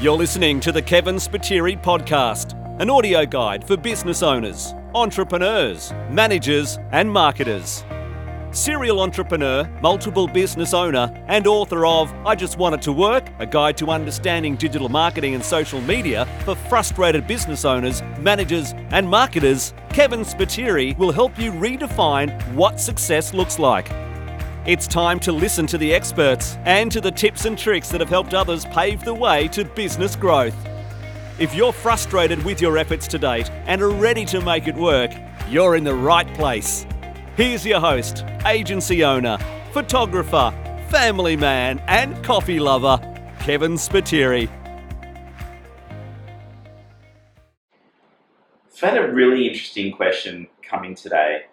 You're listening to the Kevin Spiteri podcast, an audio guide for business owners, entrepreneurs, managers, and marketers. Serial entrepreneur, multiple business owner, and author of I Just Want It to Work, a guide to understanding digital marketing and social media for frustrated business owners, managers, and marketers, Kevin Spiteri will help you redefine what success looks like. It's time to listen to the experts and to the tips and tricks that have helped others pave the way to business growth. If you're frustrated with your efforts to date and are ready to make it work, you're in the right place. Here's your host, agency owner, photographer, family man, and coffee lover, Kevin Spiteri. I've had a really interesting question coming today.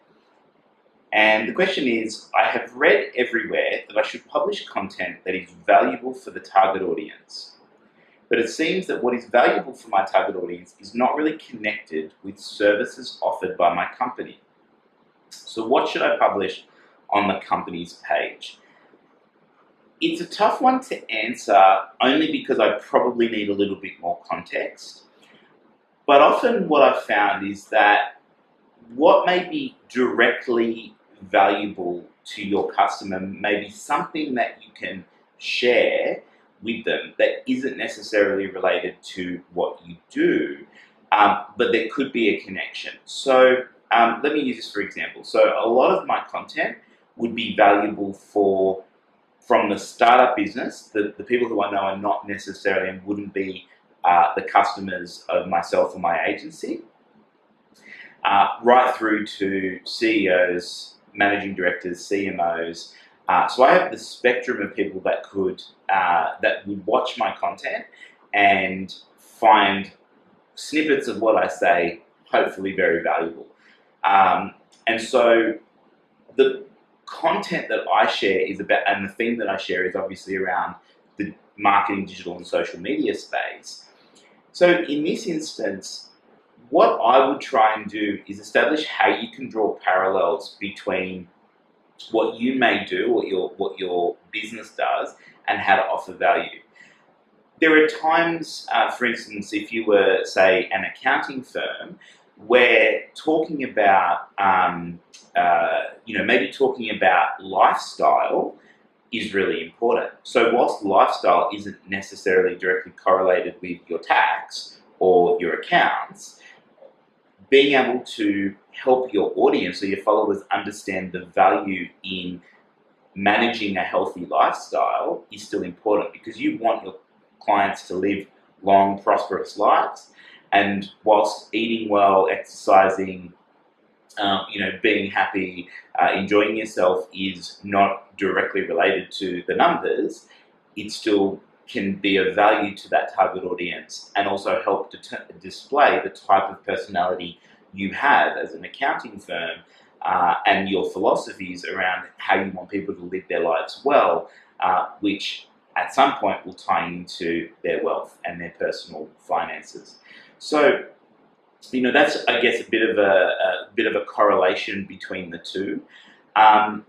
And the question is I have read everywhere that I should publish content that is valuable for the target audience. But it seems that what is valuable for my target audience is not really connected with services offered by my company. So, what should I publish on the company's page? It's a tough one to answer only because I probably need a little bit more context. But often, what I've found is that what may be directly valuable to your customer maybe something that you can share with them that isn't necessarily related to what you do, um, but there could be a connection. So, um, let me use this for example. So a lot of my content would be valuable for from the startup business, the, the people who I know are not necessarily and wouldn't be uh, the customers of myself or my agency, uh, right through to CEOs, managing directors, CMOs. Uh, so I have the spectrum of people that could uh, that would watch my content and find snippets of what I say hopefully very valuable. Um, and so the content that I share is about, and the theme that I share is obviously around the marketing, digital, and social media space. So in this instance, what I would try and do is establish how you can draw parallels between what you may do, what your what your business does, and how to offer value. There are times, uh, for instance, if you were, say, an accounting firm, where talking about, um, uh, you know, maybe talking about lifestyle is really important. So, whilst lifestyle isn't necessarily directly correlated with your tax or your accounts, being able to help your audience or your followers understand the value in managing a healthy lifestyle is still important because you want your clients to live long, prosperous lives. And whilst eating well, exercising, um, you know, being happy, uh, enjoying yourself is not directly related to the numbers, it still can be of value to that target audience and also help display the type of personality you have as an accounting firm uh, and your philosophies around how you want people to live their lives well, uh, which at some point will tie into their wealth and their personal finances. So, you know, that's I guess a bit of a, a bit of a correlation between the two. Um,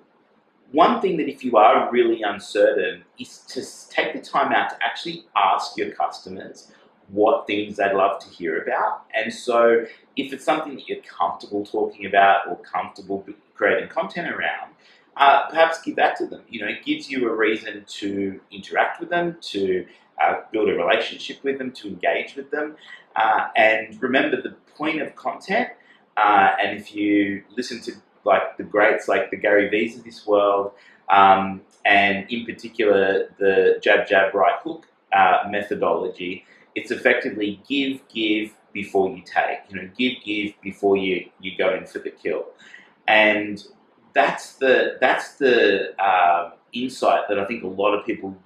one thing that if you are really uncertain is to take the time out to actually ask your customers what things they'd love to hear about. And so, if it's something that you're comfortable talking about or comfortable creating content around, uh, perhaps give that to them. You know, it gives you a reason to interact with them, to uh, build a relationship with them, to engage with them. Uh, and remember the point of content. Uh, and if you listen to like the greats like the Gary V's of this world, um, and in particular the jab, jab, right hook uh, methodology, it's effectively give, give before you take. You know, give, give before you, you go in for the kill. And that's the that's the uh, insight that I think a lot of people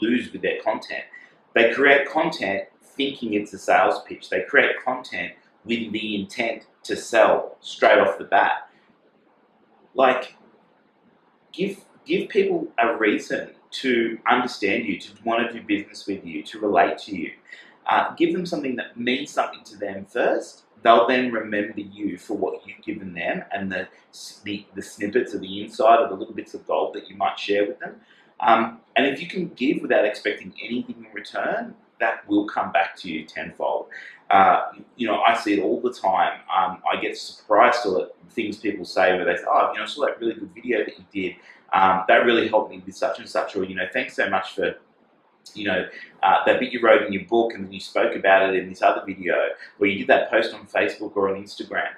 lose with their content. They create content thinking it's a sales pitch. They create content with the intent to sell straight off the bat. Like, give give people a reason to understand you, to want to do business with you, to relate to you. Uh, give them something that means something to them first. They'll then remember you for what you've given them and the, the, the snippets of the inside or the little bits of gold that you might share with them. Um, and if you can give without expecting anything in return, that will come back to you tenfold. Uh, you know, I see it all the time. Um, I get surprised at things people say where they say, "Oh, you know, I saw that really good video that you did. Um, that really helped me with such and such," or you know, "Thanks so much for." You know, uh, that bit you wrote in your book and then you spoke about it in this other video, or you did that post on Facebook or on Instagram.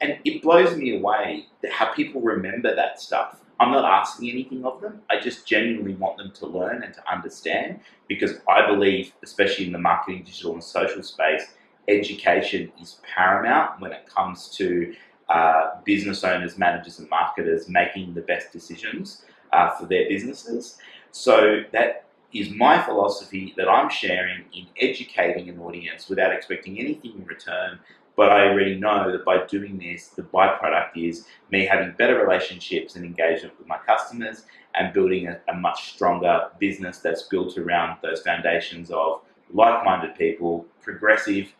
And it blows me away how people remember that stuff. I'm not asking anything of them. I just genuinely want them to learn and to understand because I believe, especially in the marketing, digital, and social space, education is paramount when it comes to uh, business owners, managers, and marketers making the best decisions uh, for their businesses. So that is my philosophy that I'm sharing in educating an audience without expecting anything in return but I already know that by doing this, the byproduct is me having better relationships and engagement with my customers and building a, a much stronger business that's built around those foundations of like minded people, progressive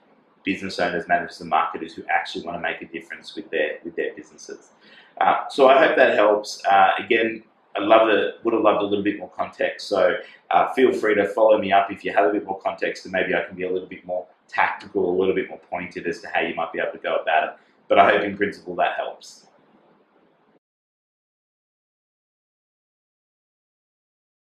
business owners, managers, and marketers who actually want to make a difference with their, with their businesses. Uh, so I hope that helps. Uh, again, I love it. Would have loved a little bit more context. So uh, feel free to follow me up if you have a bit more context, and maybe I can be a little bit more tactical, a little bit more pointed as to how you might be able to go about it. But I hope in principle that helps.